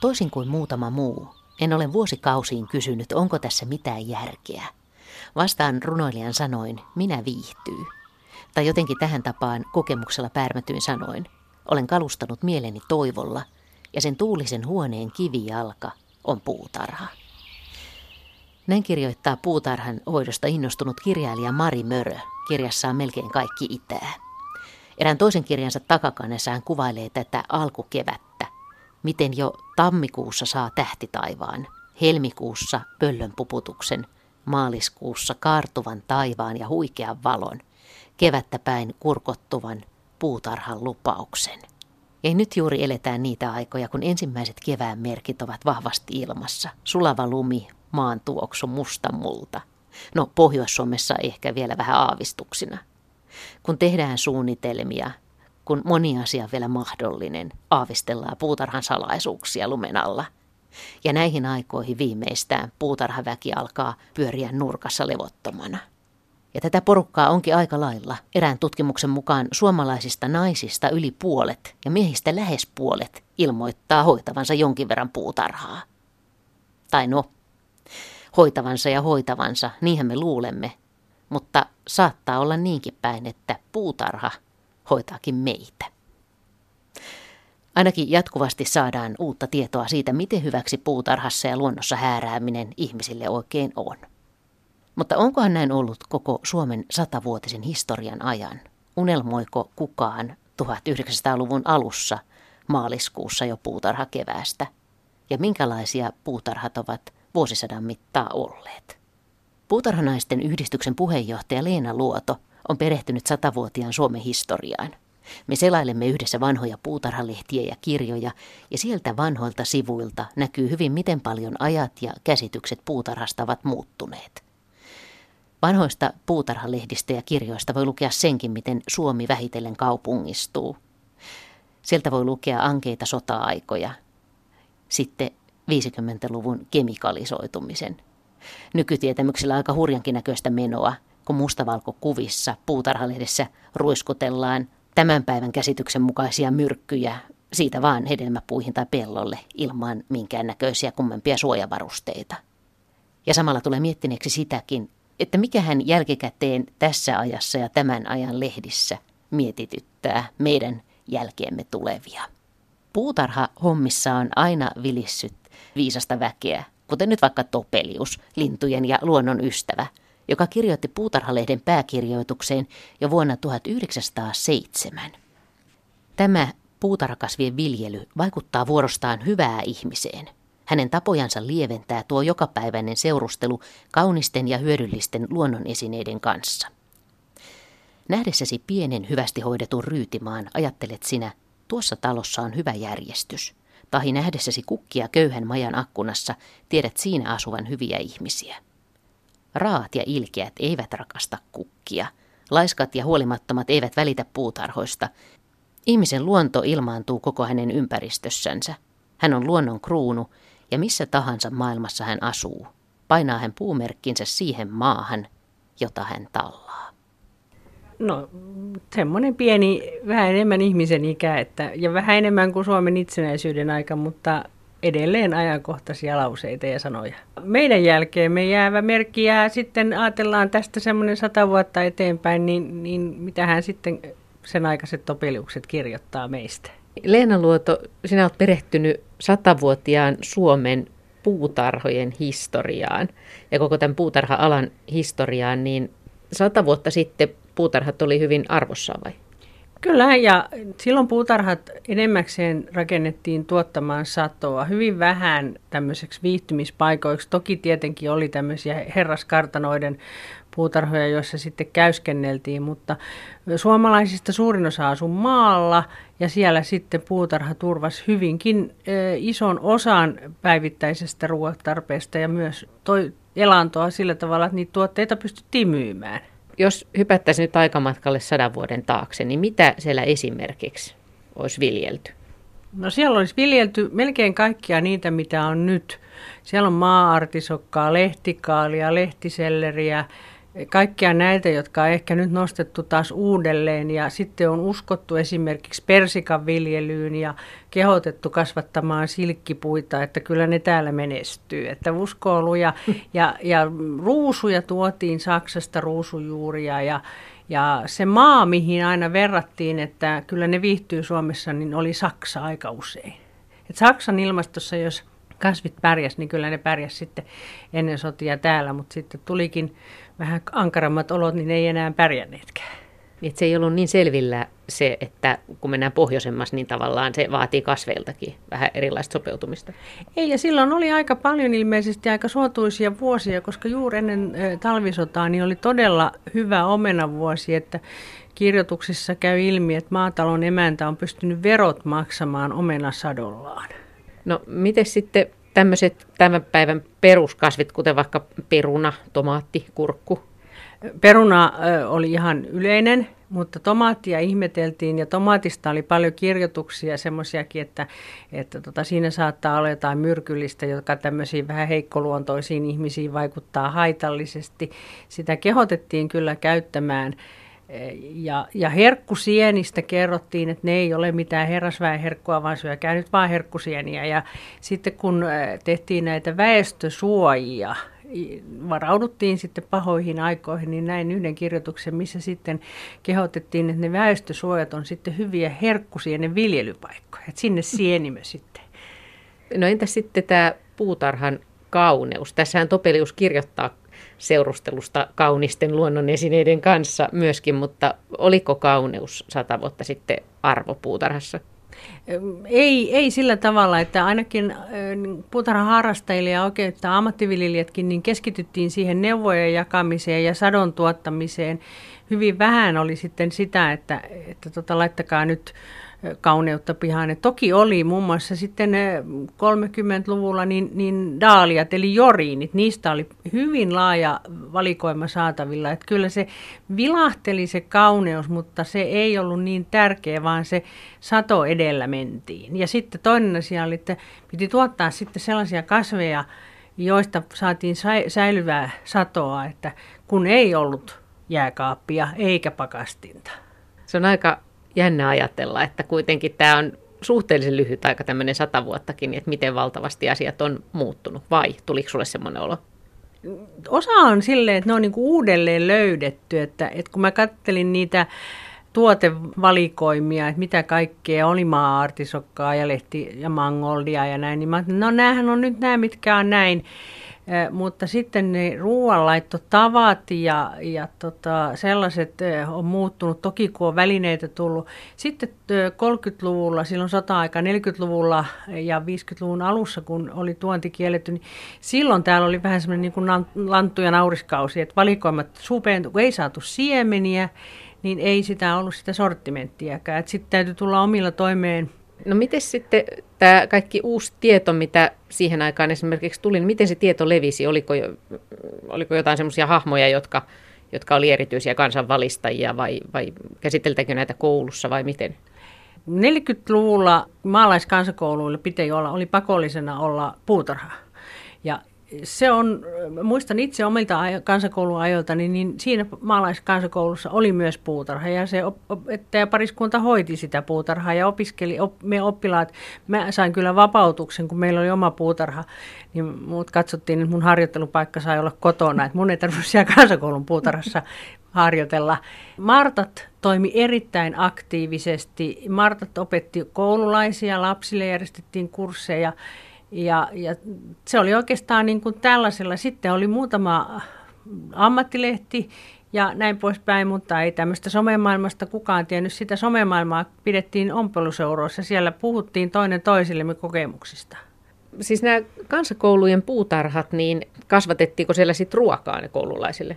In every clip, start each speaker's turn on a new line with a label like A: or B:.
A: Toisin kuin muutama muu, en ole vuosikausiin kysynyt, onko tässä mitään järkeä. Vastaan runoilijan sanoin, minä viihtyy. Tai jotenkin tähän tapaan kokemuksella pärmätyin sanoin, olen kalustanut mieleni toivolla, ja sen tuulisen huoneen kivijalka on puutarha. Näin kirjoittaa puutarhan hoidosta innostunut kirjailija Mari Mörö kirjassaan melkein kaikki itää. Erään toisen kirjansa takakannessa hän kuvailee tätä alkukevättä, miten jo tammikuussa saa tähtitaivaan, helmikuussa pöllön puputuksen, maaliskuussa kaartuvan taivaan ja huikean valon, kevättä päin kurkottuvan puutarhan lupauksen. Ja nyt juuri eletään niitä aikoja, kun ensimmäiset kevään merkit ovat vahvasti ilmassa. Sulava lumi, maan tuoksu, musta multa. No, Pohjois-Suomessa ehkä vielä vähän aavistuksina. Kun tehdään suunnitelmia, kun moni asia vielä mahdollinen, aavistellaan puutarhan salaisuuksia lumen alla. Ja näihin aikoihin viimeistään puutarhaväki alkaa pyöriä nurkassa levottomana. Ja tätä porukkaa onkin aika lailla. Erään tutkimuksen mukaan suomalaisista naisista yli puolet ja miehistä lähes puolet ilmoittaa hoitavansa jonkin verran puutarhaa. Tai no, hoitavansa ja hoitavansa, niinhän me luulemme. Mutta saattaa olla niinkin päin, että puutarha hoitaakin meitä. Ainakin jatkuvasti saadaan uutta tietoa siitä, miten hyväksi puutarhassa ja luonnossa häärääminen ihmisille oikein on. Mutta onkohan näin ollut koko Suomen satavuotisen historian ajan? Unelmoiko kukaan 1900-luvun alussa maaliskuussa jo puutarhakeväästä? Ja minkälaisia puutarhat ovat vuosisadan mittaa olleet? Puutarhanaisten yhdistyksen puheenjohtaja Leena Luoto on perehtynyt satavuotiaan Suomen historiaan. Me selailemme yhdessä vanhoja puutarhalehtiä ja kirjoja, ja sieltä vanhoilta sivuilta näkyy hyvin, miten paljon ajat ja käsitykset puutarhasta ovat muuttuneet. Vanhoista puutarhalehdistä ja kirjoista voi lukea senkin, miten Suomi vähitellen kaupungistuu. Sieltä voi lukea ankeita sota-aikoja, sitten 50-luvun kemikalisoitumisen. Nykytietämyksellä aika hurjankin näköistä menoa, kun mustavalkokuvissa puutarhalehdessä ruiskutellaan tämän päivän käsityksen mukaisia myrkkyjä siitä vaan hedelmäpuihin tai pellolle ilman minkäännäköisiä kummempia suojavarusteita. Ja samalla tulee miettineeksi sitäkin, että mikähän jälkikäteen tässä ajassa ja tämän ajan lehdissä mietityttää meidän jälkeemme tulevia. Puutarha hommissa on aina vilissyt viisasta väkeä, kuten nyt vaikka Topelius, lintujen ja luonnon ystävä, joka kirjoitti Puutarhalehden pääkirjoitukseen jo vuonna 1907. Tämä puutarhakasvien viljely vaikuttaa vuorostaan hyvää ihmiseen – hänen tapojansa lieventää tuo jokapäiväinen seurustelu kaunisten ja hyödyllisten luonnonesineiden kanssa. Nähdessäsi pienen hyvästi hoidetun ryytimaan ajattelet sinä, tuossa talossa on hyvä järjestys. Tahi nähdessäsi kukkia köyhän majan akkunassa, tiedät siinä asuvan hyviä ihmisiä. Raat ja ilkeät eivät rakasta kukkia. Laiskat ja huolimattomat eivät välitä puutarhoista. Ihmisen luonto ilmaantuu koko hänen ympäristössänsä. Hän on luonnon kruunu ja missä tahansa maailmassa hän asuu, painaa hän puumerkkinsä siihen maahan, jota hän tallaa.
B: No semmoinen pieni, vähän enemmän ihmisen ikä, että, ja vähän enemmän kuin Suomen itsenäisyyden aika, mutta edelleen ajankohtaisia lauseita ja sanoja. Meidän jälkeen me jäävä merkki jää sitten, ajatellaan tästä semmoinen sata vuotta eteenpäin, niin, niin mitähän sitten sen aikaiset topeliukset kirjoittaa meistä.
A: Leena Luoto, sinä olet perehtynyt satavuotiaan Suomen puutarhojen historiaan ja koko tämän puutarha-alan historiaan, niin sata vuotta sitten puutarhat oli hyvin arvossaan vai?
B: Kyllä, ja silloin puutarhat enemmäkseen rakennettiin tuottamaan satoa. Hyvin vähän tämmöiseksi viihtymispaikoiksi. Toki tietenkin oli tämmöisiä herraskartanoiden puutarhoja, joissa sitten käyskenneltiin, mutta suomalaisista suurin osa asui maalla ja siellä sitten puutarha turvasi hyvinkin ison osan päivittäisestä ruokatarpeesta ja myös toi elantoa sillä tavalla, että niitä tuotteita pystyttiin myymään.
A: Jos hypättäisiin nyt aikamatkalle sadan vuoden taakse, niin mitä siellä esimerkiksi olisi viljelty?
B: No siellä olisi viljelty melkein kaikkia niitä, mitä on nyt. Siellä on maa-artisokkaa, lehtikaalia, lehtiselleriä, kaikkia näitä, jotka on ehkä nyt nostettu taas uudelleen ja sitten on uskottu esimerkiksi persikan viljelyyn ja kehotettu kasvattamaan silkkipuita, että kyllä ne täällä menestyy. Että uskoiluja ja, ja ruusuja tuotiin Saksasta ruusujuuria ja, ja se maa, mihin aina verrattiin, että kyllä ne viihtyy Suomessa, niin oli Saksa aika usein. Et Saksan ilmastossa, jos kasvit pärjäs, niin kyllä ne pärjäs sitten ennen sotia täällä, mutta sitten tulikin vähän ankarammat olot, niin ne ei enää pärjänneetkään.
C: Niin, se ei ollut niin selvillä se, että kun mennään pohjoisemmassa, niin tavallaan se vaatii kasveiltakin vähän erilaista sopeutumista.
B: Ei, ja silloin oli aika paljon ilmeisesti aika suotuisia vuosia, koska juuri ennen talvisotaa niin oli todella hyvä omenavuosi, että kirjoituksissa käy ilmi, että maatalon emäntä on pystynyt verot maksamaan omenasadollaan.
C: No miten sitten tämmöiset tämän päivän peruskasvit, kuten vaikka peruna, tomaatti, kurkku?
B: Peruna oli ihan yleinen, mutta tomaattia ihmeteltiin ja tomaatista oli paljon kirjoituksia semmoisiakin, että, että tota, siinä saattaa olla jotain myrkyllistä, joka tämmöisiin vähän heikkoluontoisiin ihmisiin vaikuttaa haitallisesti. Sitä kehotettiin kyllä käyttämään ja, ja herkkusienistä kerrottiin, että ne ei ole mitään herrasväenherkkua, vaan syökää nyt vaan herkkusieniä. Ja sitten kun tehtiin näitä väestösuojia, varauduttiin sitten pahoihin aikoihin, niin näin yhden kirjoituksen, missä sitten kehotettiin, että ne väestösuojat on sitten hyviä herkkusienen viljelypaikkoja. Että sinne sienimö sitten.
C: No entä sitten tämä puutarhan kauneus? Tässähän Topelius kirjoittaa seurustelusta kaunisten luonnonesineiden kanssa myöskin, mutta oliko kauneus sata vuotta sitten arvo puutarhassa?
B: Ei, ei sillä tavalla, että ainakin puutarhan harrastajille ja oikein ammattiviljelijätkin niin keskityttiin siihen neuvojen jakamiseen ja sadon tuottamiseen. Hyvin vähän oli sitten sitä, että, että tota, laittakaa nyt kauneutta pihaan. Et toki oli muun muassa sitten 30-luvulla niin, niin daaliat eli joriinit, niistä oli hyvin laaja valikoima saatavilla. Et kyllä se vilahteli se kauneus, mutta se ei ollut niin tärkeä, vaan se sato edellä mentiin. Ja sitten toinen asia oli, että piti tuottaa sitten sellaisia kasveja, joista saatiin säilyvää satoa, että kun ei ollut jääkaappia eikä pakastinta.
C: Se on aika jännä ajatella, että kuitenkin tämä on suhteellisen lyhyt aika, tämmöinen sata vuottakin, että miten valtavasti asiat on muuttunut, vai tuliko sulle semmoinen olo?
B: Osa on silleen, että ne on niinku uudelleen löydetty, että, että kun mä kattelin niitä tuotevalikoimia, että mitä kaikkea oli maa-artisokkaa ja lehti ja mangoldia ja näin, niin mä no näähän on nyt nämä, mitkä on näin mutta sitten ne ruoanlaittotavat ja, ja tota, sellaiset on muuttunut, toki kun on välineitä tullut. Sitten 30-luvulla, silloin sota-aika 40-luvulla ja 50-luvun alussa, kun oli tuonti kielletty, niin silloin täällä oli vähän semmoinen niin lanttu- ja nauriskausi, että valikoimat supeentu, kun ei saatu siemeniä, niin ei sitä ollut sitä sortimenttiäkään. Sitten täytyy tulla omilla toimeen
C: No miten sitten tämä kaikki uusi tieto, mitä siihen aikaan esimerkiksi tuli, niin miten se tieto levisi? Oliko, oliko jotain semmoisia hahmoja, jotka, jotka oli erityisiä kansanvalistajia vai, vai käsiteltäkö näitä koulussa vai miten?
B: 40-luvulla maalaiskansakouluilla piti olla, oli pakollisena olla puutarha. Ja se on, muistan itse omilta kansakoulun ajoilta, niin, niin siinä maalaiskansakoulussa oli myös puutarha ja se opettaja pariskunta hoiti sitä puutarhaa ja opiskeli, op, me oppilaat, mä sain kyllä vapautuksen, kun meillä oli oma puutarha, niin mut katsottiin, että mun harjoittelupaikka sai olla kotona, että mun ei tarvitse siellä kansakoulun puutarhassa harjoitella. Martat toimi erittäin aktiivisesti. Martat opetti koululaisia, lapsille järjestettiin kursseja ja, ja se oli oikeastaan niin kuin tällaisella. Sitten oli muutama ammattilehti ja näin poispäin, mutta ei tämmöistä somemaailmasta kukaan tiennyt. Sitä somemaailmaa pidettiin ompeluseuroissa. Siellä puhuttiin toinen toisillemme kokemuksista.
C: Siis nämä kansakoulujen puutarhat, niin kasvatettiinko siellä sitten ruokaa ne koululaisille?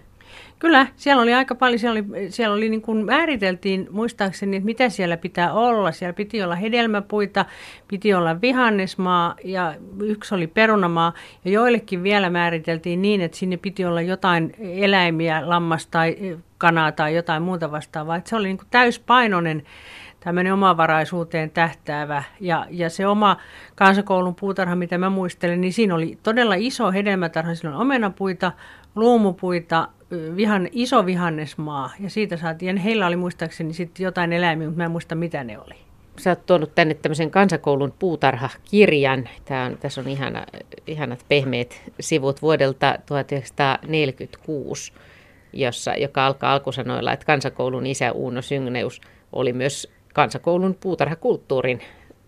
B: Kyllä, siellä oli aika paljon, siellä, oli, siellä oli niin kuin määriteltiin muistaakseni, että mitä siellä pitää olla. Siellä piti olla hedelmäpuita, piti olla vihannesmaa ja yksi oli perunamaa. Ja joillekin vielä määriteltiin niin, että sinne piti olla jotain eläimiä, lammas tai kanaa tai jotain muuta vastaavaa. Että se oli niin kuin täyspainoinen tämmöinen omavaraisuuteen tähtäävä. Ja, ja se oma kansakoulun puutarha, mitä mä muistelen, niin siinä oli todella iso hedelmätarha. Siinä on omenapuita, luomupuita, vihan, iso vihannesmaa ja siitä saatiin, heillä oli muistaakseni sitten jotain eläimiä, mutta mä en muista mitä ne oli.
C: Sä oot tuonut tänne tämmöisen kansakoulun puutarhakirjan. Tää on, tässä on ihana, ihanat pehmeät sivut vuodelta 1946, jossa, joka alkaa alkusanoilla, että kansakoulun isä Uuno Syngneus oli myös kansakoulun puutarhakulttuurin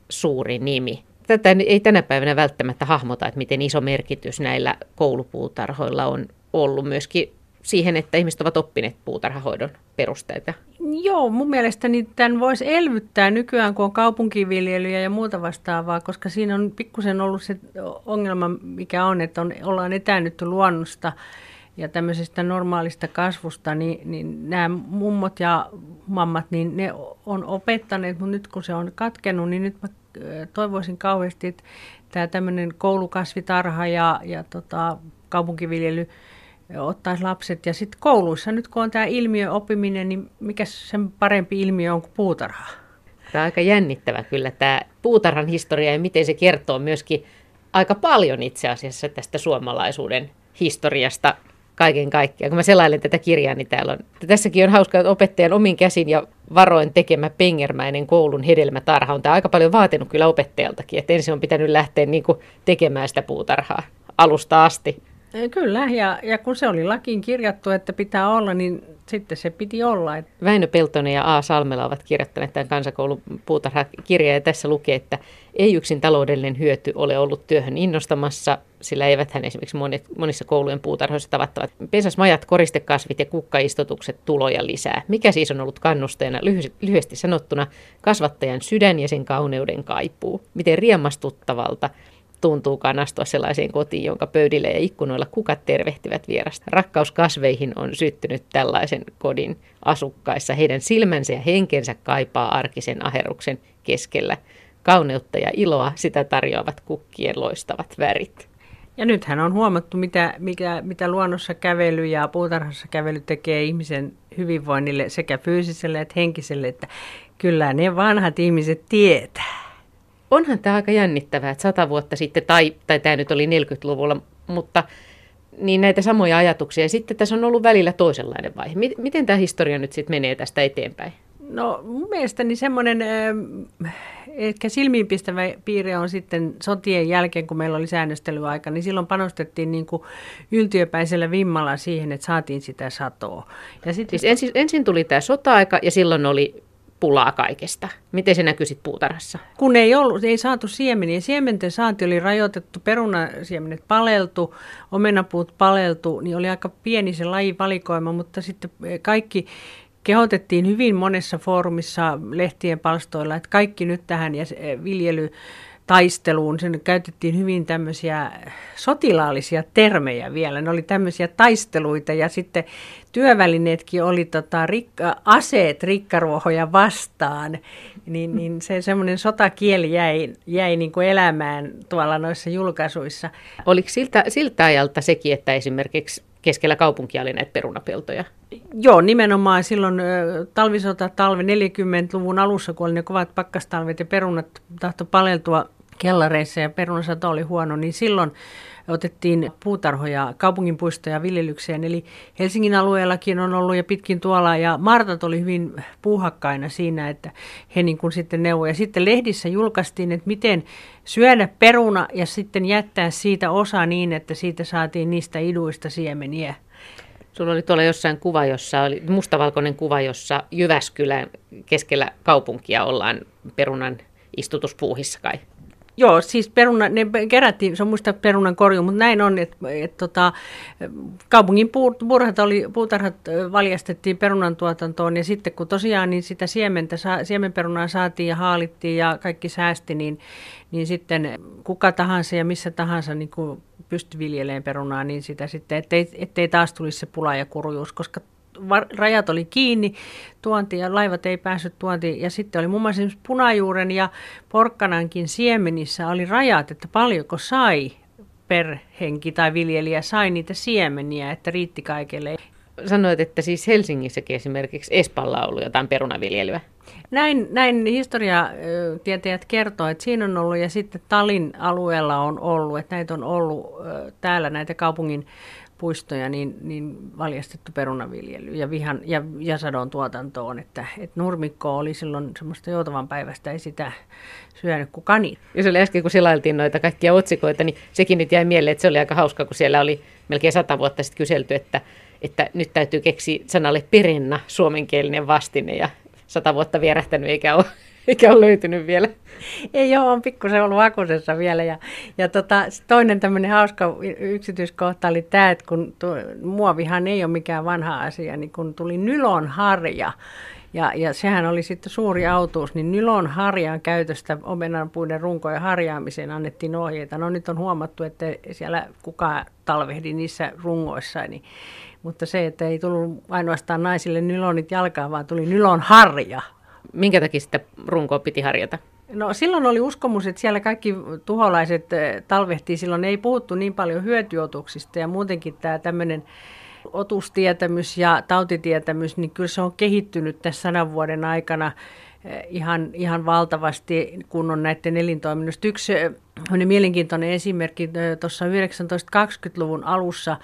C: suuri nimi. Tätä ei tänä päivänä välttämättä hahmota, että miten iso merkitys näillä koulupuutarhoilla on ollut myöskin siihen, että ihmiset ovat oppineet puutarhahoidon perusteita.
B: Joo, mun mielestäni tämän voisi elvyttää nykyään, kun on kaupunkiviljelyjä ja muuta vastaavaa, koska siinä on pikkusen ollut se ongelma, mikä on, että on, ollaan etäännytty luonnosta ja tämmöisestä normaalista kasvusta, niin, niin nämä mummot ja mammat, niin ne on opettaneet, mutta nyt kun se on katkenut, niin nyt mä toivoisin kauheasti, että tämä tämmöinen koulukasvitarha ja, ja tota, kaupunkiviljely ottaisi lapset. Ja sitten kouluissa nyt kun on tämä ilmiö oppiminen, niin mikä sen parempi ilmiö on kuin puutarha?
C: Tämä on aika jännittävä kyllä tämä puutarhan historia ja miten se kertoo myöskin aika paljon itse asiassa tästä suomalaisuuden historiasta kaiken kaikkiaan. Kun mä selailen tätä kirjaa, niin täällä on, tässäkin on hauska, että opettajan omin käsin ja varoin tekemä pengermäinen koulun hedelmätarha on tämä aika paljon vaatinut kyllä opettajaltakin, että ensin on pitänyt lähteä niin kuin tekemään sitä puutarhaa alusta asti.
B: Kyllä, ja, ja kun se oli lakiin kirjattu, että pitää olla, niin sitten se piti olla.
C: Väinö Peltonen ja A. Salmela ovat kirjoittaneet tämän kansakoulun puutarhakirjan, ja tässä lukee, että ei yksin taloudellinen hyöty ole ollut työhön innostamassa, sillä eiväthän esimerkiksi monet, monissa koulujen puutarhoissa tavattavat pensasmajat, koristekasvit ja kukkaistutukset tuloja lisää. Mikä siis on ollut kannusteena lyhyesti sanottuna kasvattajan sydän ja sen kauneuden kaipuu? Miten riemastuttavalta tuntuukaan astua sellaiseen kotiin, jonka pöydillä ja ikkunoilla kukat tervehtivät vierasta. Rakkaus kasveihin on syttynyt tällaisen kodin asukkaissa. Heidän silmänsä ja henkensä kaipaa arkisen aheruksen keskellä. Kauneutta ja iloa sitä tarjoavat kukkien loistavat värit.
B: Ja nythän on huomattu, mitä, mikä, mitä luonnossa kävely ja puutarhassa kävely tekee ihmisen hyvinvoinnille sekä fyysiselle että henkiselle, että kyllä ne vanhat ihmiset tietää
C: onhan tämä aika jännittävää, että sata vuotta sitten, tai, tai tämä nyt oli 40-luvulla, mutta niin näitä samoja ajatuksia. Ja sitten tässä on ollut välillä toisenlainen vaihe. Miten tämä historia nyt sitten menee tästä eteenpäin?
B: No mun mielestäni semmoinen ehkä silmiinpistävä piirre on sitten sotien jälkeen, kun meillä oli säännöstelyaika, niin silloin panostettiin niin kuin yltiöpäisellä vimmalla siihen, että saatiin sitä satoa.
C: Ja sit siis ensin, ensin tuli tämä sota-aika ja silloin oli pulaa kaikesta. Miten se näkyy sitten puutarhassa?
B: Kun ei, ollut, ei saatu siemeniä. Siementen saanti oli rajoitettu, perunasiemenet paleltu, omenapuut paleltu, niin oli aika pieni se lajivalikoima, mutta sitten kaikki kehotettiin hyvin monessa foorumissa lehtien palstoilla, että kaikki nyt tähän ja viljely taisteluun. Sen käytettiin hyvin tämmöisiä sotilaallisia termejä vielä. Ne oli tämmöisiä taisteluita ja sitten työvälineetkin oli tota, rikka, aseet rikkaruohoja vastaan. Niin, niin se semmoinen sotakieli jäi, jäi niin kuin elämään tuolla noissa julkaisuissa.
C: Oliko siltä, siltä ajalta sekin, että esimerkiksi keskellä kaupunkia oli näitä perunapeltoja?
B: Joo, nimenomaan silloin talvisota talve 40-luvun alussa, kun oli ne kovat pakkastalvet ja perunat tahto paleltua kellareissa ja perunasato oli huono, niin silloin otettiin puutarhoja, kaupunginpuistoja viljelykseen. Eli Helsingin alueellakin on ollut ja pitkin tuolla. Ja Martat oli hyvin puuhakkaina siinä, että he niin kuin sitten neuvoi. Ja sitten lehdissä julkaistiin, että miten syödä peruna ja sitten jättää siitä osa niin, että siitä saatiin niistä iduista siemeniä.
C: Sulla oli tuolla jossain kuva, jossa oli mustavalkoinen kuva, jossa Jyväskylän keskellä kaupunkia ollaan perunan istutuspuuhissa kai.
B: Joo, siis peruna, ne kerättiin, se on muista perunan korju, mutta näin on, että et, tota, kaupungin puutarhat, oli, puutarhat valjastettiin perunan tuotantoon ja sitten kun tosiaan niin sitä siementä, siemenperunaa saatiin ja haalittiin ja kaikki säästi, niin, niin sitten kuka tahansa ja missä tahansa niin pystyi viljelemään perunaa, niin sitä sitten, ettei, ettei taas tulisi se pula ja kurjuus, koska rajat oli kiinni, tuonti ja laivat ei päässyt tuontiin. Ja sitten oli muun muassa punajuuren ja porkkanankin siemenissä oli rajat, että paljonko sai per henki tai viljelijä sai niitä siemeniä, että riitti kaikille.
C: Sanoit, että siis Helsingissäkin esimerkiksi Espalla on ollut jotain perunaviljelyä.
B: Näin, näin historiatietäjät kertoo, että siinä on ollut ja sitten Talin alueella on ollut, että näitä on ollut täällä näitä kaupungin puistoja, niin, niin valjastettu perunaviljely ja, vihan, ja, ja sadon tuotantoon. Että, että nurmikko oli silloin semmoista joutavan päivästä, ei sitä syönyt kuin kani.
C: Jos oli äsken, kun silailtiin noita kaikkia otsikoita, niin sekin nyt jäi mieleen, että se oli aika hauska, kun siellä oli melkein sata vuotta sitten kyselty, että, että nyt täytyy keksiä sanalle perenna suomenkielinen vastine ja sata vuotta vierähtänyt eikä ole eikä ole löytynyt vielä.
B: Ei ole, on pikkusen ollut akusessa vielä. Ja, ja tota, toinen tämmöinen hauska yksityiskohta oli tämä, että kun tu, muovihan ei ole mikään vanha asia, niin kun tuli nylon harja, ja, ja sehän oli sitten suuri autuus, niin nylon harjan käytöstä omenanpuiden runkojen harjaamiseen annettiin ohjeita. No nyt on huomattu, että siellä kukaan talvehdi niissä rungoissa, niin, mutta se, että ei tullut ainoastaan naisille nylonit jalkaan, vaan tuli nylon harja
C: minkä takia sitä runkoa piti harjata?
B: No silloin oli uskomus, että siellä kaikki tuholaiset eh, talvehtii. Silloin ei puhuttu niin paljon hyötyotuksista ja muutenkin tämä tämmöinen otustietämys ja tautitietämys, niin kyllä se on kehittynyt tässä sadan vuoden aikana eh, ihan, ihan valtavasti, kun on näiden elintoiminnasta. Yksi eh, mielenkiintoinen esimerkki, tuossa 1920-luvun alussa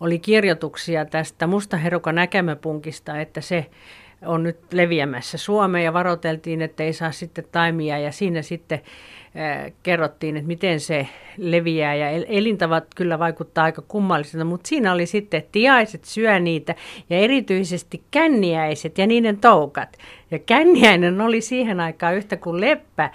B: oli kirjoituksia tästä mustaherukan näkämäpunkista, että se on nyt leviämässä Suomeen ja varoiteltiin, että ei saa sitten taimia ja siinä sitten kerrottiin, että miten se leviää ja elintavat kyllä vaikuttaa aika kummalliselta, mutta siinä oli sitten, että tiaiset syö niitä ja erityisesti känniäiset ja niiden toukat. Ja känniäinen oli siihen aikaan yhtä kuin leppä,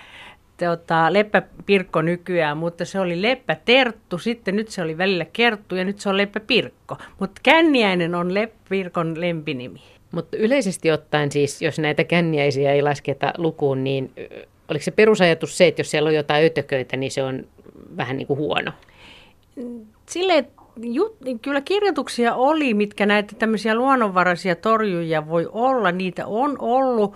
B: tota, leppäpirkko nykyään, mutta se oli leppäterttu, sitten nyt se oli välillä kerttu ja nyt se on leppäpirkko. Mutta känniäinen on leppäpirkon lempinimi.
C: Mutta yleisesti ottaen siis, jos näitä känniäisiä ei lasketa lukuun, niin oliko se perusajatus se, että jos siellä on jotain ötököitä, niin se on vähän niin kuin huono?
B: Sille jut, kyllä kirjoituksia oli, mitkä näitä tämmöisiä luonnonvaraisia torjuja voi olla. Niitä on ollut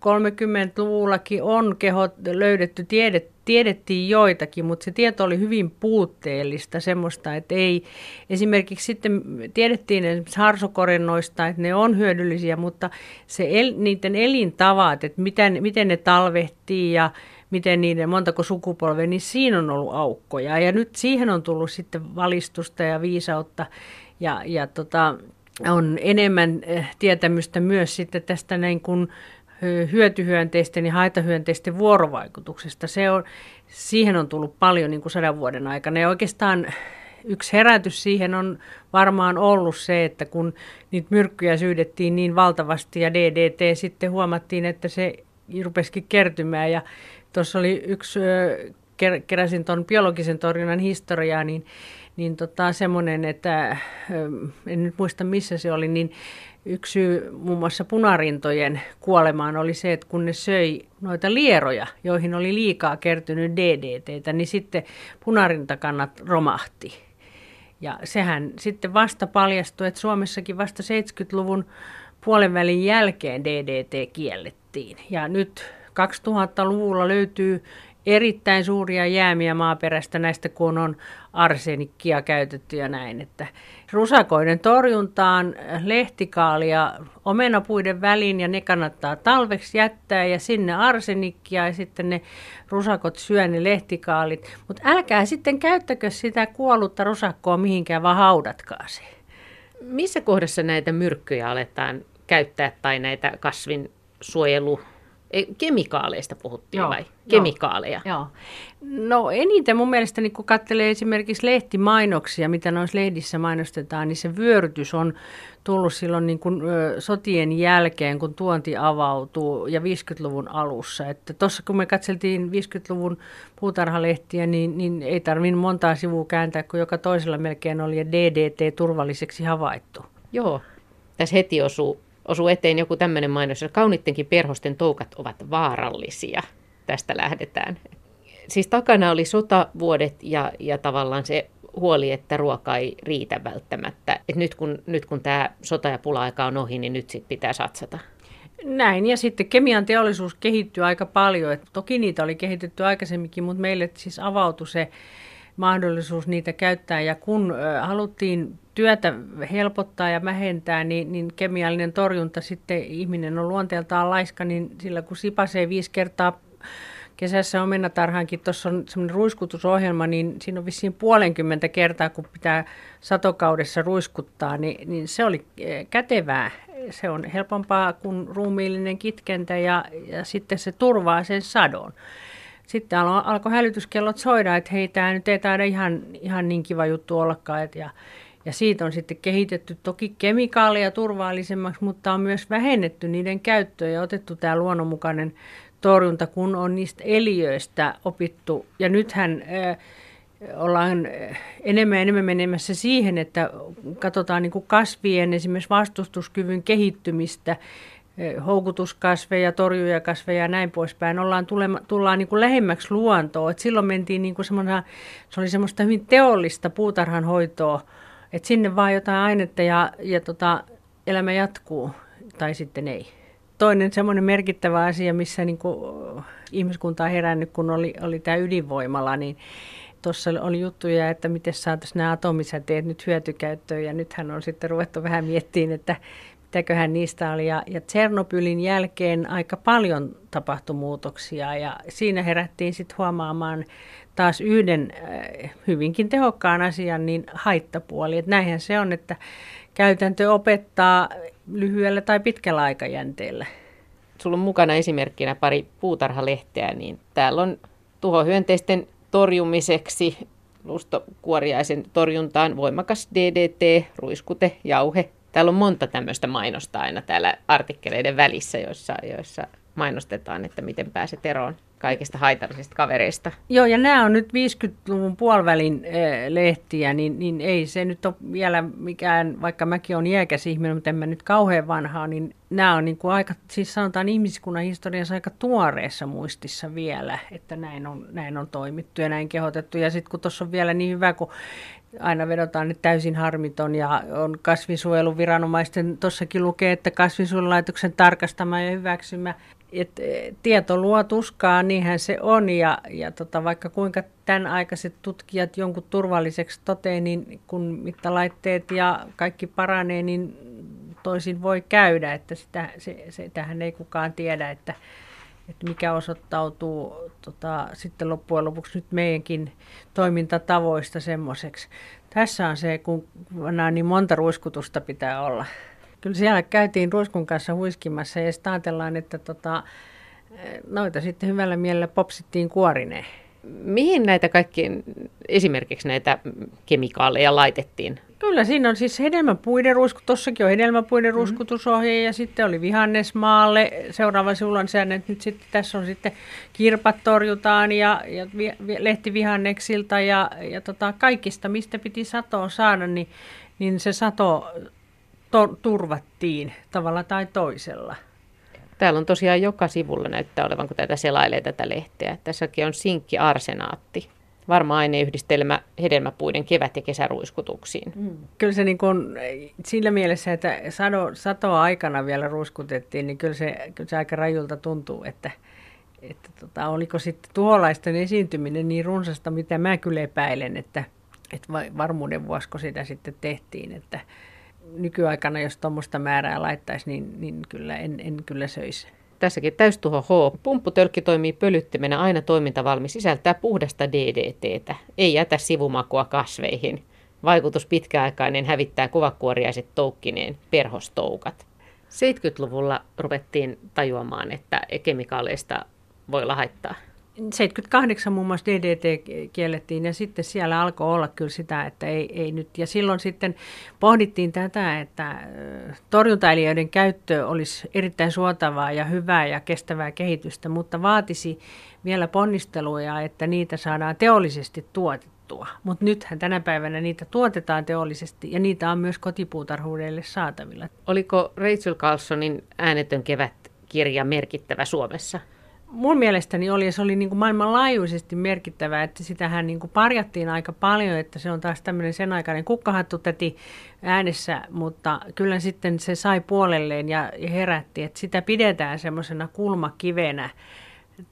B: 30-luvullakin on kehot löydetty, tiedet, tiedettiin joitakin, mutta se tieto oli hyvin puutteellista semmoista, että ei, esimerkiksi sitten tiedettiin esimerkiksi harsokorennoista, että ne on hyödyllisiä, mutta se el, niiden elintavat, että miten, miten ne talvehtii ja miten niiden, montako sukupolvea, niin siinä on ollut aukkoja. Ja nyt siihen on tullut sitten valistusta ja viisautta ja, ja tota, on enemmän eh, tietämystä myös sitten tästä näin kuin hyötyhyönteisten ja haitahyönteisten vuorovaikutuksesta. Se on, siihen on tullut paljon niin kuin sadan vuoden aikana ja oikeastaan yksi herätys siihen on varmaan ollut se, että kun niitä myrkkyjä syydettiin niin valtavasti ja DDT sitten huomattiin, että se rupesikin kertymään ja tuossa oli yksi, keräsin tuon biologisen torjunnan historiaa, niin, niin tota, semmoinen, että en nyt muista missä se oli, niin Yksi syy muun muassa punarintojen kuolemaan oli se, että kun ne söi noita lieroja, joihin oli liikaa kertynyt DDT, niin sitten punarintakannat romahti. Ja sehän sitten vasta paljastui, että Suomessakin vasta 70-luvun puolen välin jälkeen DDT kiellettiin. Ja nyt 2000-luvulla löytyy erittäin suuria jäämiä maaperästä näistä, kun on arsenikkia käytetty ja näin. Että rusakoiden torjuntaan lehtikaalia omenapuiden väliin ja ne kannattaa talveksi jättää ja sinne arsenikkia ja sitten ne rusakot syö ne lehtikaalit. Mutta älkää sitten käyttäkö sitä kuollutta rusakkoa mihinkään, vaan haudatkaa se.
C: Missä kohdassa näitä myrkkyjä aletaan käyttää tai näitä kasvinsuojelu Kemikaaleista puhuttiin joo, vai? Kemikaaleja.
B: Joo. No eniten mun mielestä, niin kun katselee esimerkiksi lehtimainoksia, mitä noissa lehdissä mainostetaan, niin se vyörytys on tullut silloin niin kuin, ö, sotien jälkeen, kun tuonti avautuu ja 50-luvun alussa. Että tuossa kun me katseltiin 50-luvun puutarhalehtiä, niin, niin ei tarvinnut montaa sivua kääntää, kun joka toisella melkein oli DDT turvalliseksi havaittu.
C: Joo, tässä heti osuu osuu eteen joku tämmöinen mainos, että kaunittenkin perhosten toukat ovat vaarallisia. Tästä lähdetään. Siis takana oli sotavuodet ja, ja tavallaan se huoli, että ruoka ei riitä välttämättä. Et nyt kun, nyt kun tämä sota- ja pula-aika on ohi, niin nyt sit pitää satsata.
B: Näin, ja sitten kemian teollisuus kehittyy aika paljon. Et toki niitä oli kehitetty aikaisemminkin, mutta meille siis avautui se mahdollisuus niitä käyttää. Ja kun haluttiin työtä helpottaa ja vähentää, niin, niin kemiallinen torjunta sitten, ihminen on luonteeltaan laiska, niin sillä kun sipasee viisi kertaa kesässä omenatarhaankin, tuossa on semmoinen ruiskutusohjelma, niin siinä on vissiin puolenkymmentä kertaa, kun pitää satokaudessa ruiskuttaa, niin, niin se oli eh, kätevää. Se on helpompaa kuin ruumiillinen kitkentä ja, ja sitten se turvaa sen sadon. Sitten alkoi hälytyskellot soida, että hei, tämä nyt ei taida ihan, ihan niin kiva juttu ollakaan. Et ja, ja siitä on sitten kehitetty toki kemikaaleja turvallisemmaksi, mutta on myös vähennetty niiden käyttöä ja otettu tämä luonnonmukainen torjunta, kun on niistä eliöistä opittu. Ja nythän äh, ollaan enemmän ja enemmän menemässä siihen, että katsotaan niin kuin kasvien esimerkiksi vastustuskyvyn kehittymistä, houkutuskasveja, torjujakasveja ja näin poispäin. Ollaan tulema, tullaan niin kuin lähemmäksi luontoa. Et silloin mentiin niin kuin se oli semmoista hyvin teollista puutarhanhoitoa, että sinne vaan jotain ainetta ja, ja tota, elämä jatkuu tai sitten ei. Toinen semmoinen merkittävä asia, missä niin kuin ihmiskunta on herännyt, kun oli, oli tämä ydinvoimala, niin tuossa oli juttuja, että miten saataisiin nämä atomisäteet nyt hyötykäyttöön ja nythän on sitten ruvettu vähän miettimään, että mitäköhän niistä oli. Ja, ja Tsernobylin jälkeen aika paljon tapahtui muutoksia ja siinä herättiin sitten huomaamaan taas yhden äh, hyvinkin tehokkaan asian, niin haittapuoli. Että näinhän se on, että käytäntö opettaa lyhyellä tai pitkällä aikajänteellä.
C: Sulla on mukana esimerkkinä pari puutarhalehteä, niin täällä on tuhohyönteisten torjumiseksi lustokuoriaisen torjuntaan voimakas DDT, ruiskute, jauhe. Täällä on monta tämmöistä mainosta aina täällä artikkeleiden välissä, joissa, joissa mainostetaan, että miten pääset eroon kaikista haitallisista kavereista.
B: Joo, ja nämä on nyt 50-luvun puolivälin äh, lehtiä, niin, niin ei se nyt ole vielä mikään, vaikka mäkin olen iäkäs ihminen, mutta en mä nyt kauhean vanhaa, niin nämä on niin kuin aika, siis sanotaan ihmiskunnan historiassa aika tuoreessa muistissa vielä, että näin on, näin on toimittu ja näin kehotettu. Ja sitten kun tuossa on vielä niin hyvä, kun aina vedotaan, että täysin harmiton ja on kasvinsuojeluviranomaisten, tuossakin lukee, että kasvinsuojelulaitoksen tarkastama ja hyväksymä et, e, tieto luo tuskaa, niinhän se on. Ja, ja tota, vaikka kuinka tämän aikaiset tutkijat jonkun turvalliseksi toteen, niin kun mittalaitteet ja kaikki paranee, niin toisin voi käydä. Että sitä, se, tähän ei kukaan tiedä, että, että mikä osoittautuu tota, sitten loppujen lopuksi nyt meidänkin toimintatavoista semmoiseksi. Tässä on se, kun niin monta ruiskutusta pitää olla. Kyllä siellä käytiin ruiskun kanssa huiskimassa ja sitten ajatellaan, että tota, noita sitten hyvällä mielellä popsittiin kuorineen.
C: Mihin näitä kaikki, esimerkiksi näitä kemikaaleja laitettiin?
B: Kyllä, siinä on siis hedelmäpuiden ruiskut, tuossakin on hedelmäpuiden mm-hmm. ruiskutusohje ja sitten oli vihannesmaalle. Seuraava sinulla on se, että nyt sitten tässä on sitten kirpat torjutaan ja, ja vi, vi, lehtivihanneksilta ja, ja tota, kaikista, mistä piti satoa saada, niin, niin se sato to- turvattiin tavalla tai toisella.
C: Täällä on tosiaan joka sivulla näyttää olevan, kun tätä selailee tätä lehteä. Tässäkin on sinkki arsenaatti. Varma aineyhdistelmä hedelmäpuiden kevät- ja kesäruiskutuksiin. Mm.
B: Kyllä se niin kun, sillä mielessä, että sado, satoa aikana vielä ruiskutettiin, niin kyllä se, kyllä se aika rajulta tuntuu, että, että tota, oliko sitten tuholaisten esiintyminen niin runsasta, mitä mä kyllä epäilen, että, että varmuuden vuosko sitä sitten tehtiin, että, nykyaikana, jos tuommoista määrää laittaisi, niin, niin kyllä en, en kyllä söisi.
C: Tässäkin täystuho H. Pumpputölkki toimii pölyttimenä aina toimintavalmis, sisältää puhdasta DDTtä, ei jätä sivumakua kasveihin. Vaikutus pitkäaikainen hävittää kuvakuoriaiset toukkineen perhostoukat. 70-luvulla ruvettiin tajuamaan, että kemikaaleista voi lahaittaa.
B: 78 muun muassa DDT kiellettiin ja sitten siellä alkoi olla kyllä sitä, että ei, ei nyt. Ja silloin sitten pohdittiin tätä, että torjuntaeliöiden käyttö olisi erittäin suotavaa ja hyvää ja kestävää kehitystä, mutta vaatisi vielä ponnisteluja, että niitä saadaan teollisesti tuotettua. Mutta nythän tänä päivänä niitä tuotetaan teollisesti ja niitä on myös kotipuutarhuudelle saatavilla.
C: Oliko Rachel Carlsonin äänetön kevät kirja merkittävä Suomessa?
B: Mun mielestäni oli, ja se oli niin kuin maailmanlaajuisesti merkittävä, että sitähän niin kuin parjattiin aika paljon, että se on taas tämmöinen sen aikainen kukkahattu täti äänessä, mutta kyllä sitten se sai puolelleen ja herätti, että sitä pidetään semmoisena kulmakivenä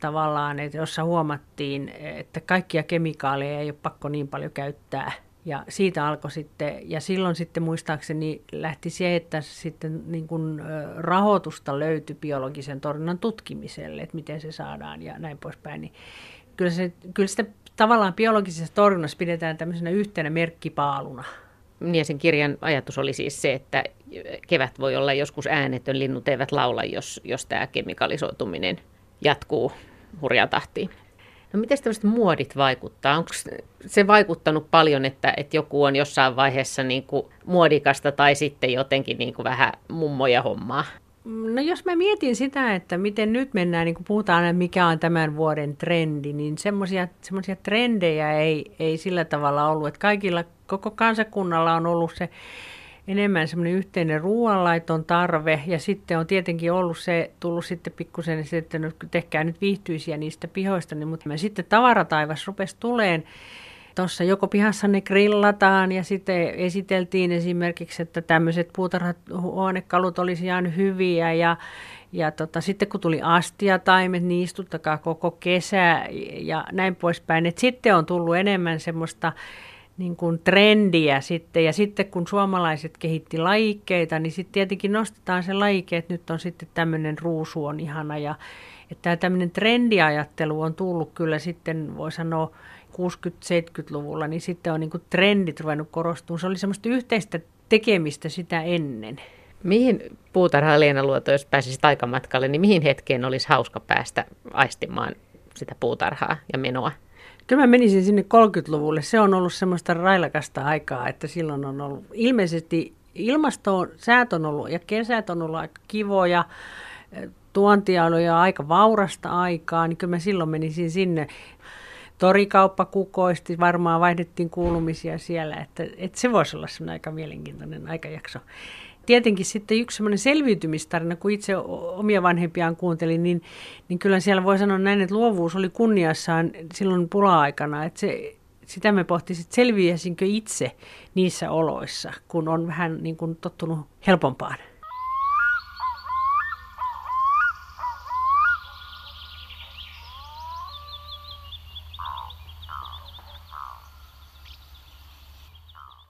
B: tavallaan, että jossa huomattiin, että kaikkia kemikaaleja ei ole pakko niin paljon käyttää Ja siitä alkoi sitten, ja silloin sitten muistaakseni lähti se, että sitten niin kuin rahoitusta löytyi biologisen torjunnan tutkimiselle, että miten se saadaan ja näin poispäin. Niin kyllä, se, kyllä sitä tavallaan biologisessa torjunnassa pidetään tämmöisenä yhtenä merkkipaaluna.
C: Niin sen kirjan ajatus oli siis se, että kevät voi olla joskus äänetön, linnut eivät laula, jos, jos tämä kemikalisoituminen jatkuu hurjaa tahtiin. No miten tämmöiset muodit vaikuttaa? Onko se vaikuttanut paljon, että, että joku on jossain vaiheessa niin kuin muodikasta tai sitten jotenkin niin kuin vähän mummoja hommaa?
B: No jos mä mietin sitä, että miten nyt mennään, niin kun puhutaan, mikä on tämän vuoden trendi, niin semmoisia trendejä ei, ei sillä tavalla ollut, että kaikilla, koko kansakunnalla on ollut se enemmän semmoinen yhteinen ruoanlaiton tarve ja sitten on tietenkin ollut se, tullut sitten pikkusen se, että nyt tehkää nyt viihtyisiä niistä pihoista, niin, mutta sitten tavarataivas rupesi tuleen tuossa joko pihassa ne grillataan ja sitten esiteltiin esimerkiksi, että tämmöiset puutarhahuonekalut olisi ihan hyviä ja, ja tota, sitten kun tuli astiataimet, niin istuttakaa koko kesä ja näin poispäin. Et sitten on tullut enemmän semmoista niin kuin trendiä sitten. Ja sitten kun suomalaiset kehitti lajikkeita, niin sitten tietenkin nostetaan se lajike, että nyt on sitten tämmöinen ruusu on ihana. Ja että tämmöinen trendiajattelu on tullut kyllä sitten, voi sanoa, 60-70-luvulla, niin sitten on niin kuin trendit ruvennut korostumaan. Se oli semmoista yhteistä tekemistä sitä ennen.
C: Mihin puutarha Leena Luoto, jos pääsisit aikamatkalle, niin mihin hetkeen olisi hauska päästä aistimaan sitä puutarhaa ja menoa?
B: Kyllä mä menisin sinne 30-luvulle. Se on ollut semmoista railakasta aikaa, että silloin on ollut ilmeisesti ilmasto, säät on ollut ja kesät on ollut aika kivoja. Tuontia oli jo aika vaurasta aikaa, niin kyllä mä silloin menisin sinne. Torikauppa kukoisti, varmaan vaihdettiin kuulumisia siellä, että, että se voisi olla semmoinen aika mielenkiintoinen aikajakso tietenkin sitten yksi semmoinen selviytymistarina, kun itse omia vanhempiaan kuuntelin, niin, niin kyllä siellä voi sanoa näin, että luovuus oli kunniassaan silloin pula-aikana, että se, sitä me pohtisin, että selviäisinkö itse niissä oloissa, kun on vähän niin kuin tottunut helpompaan.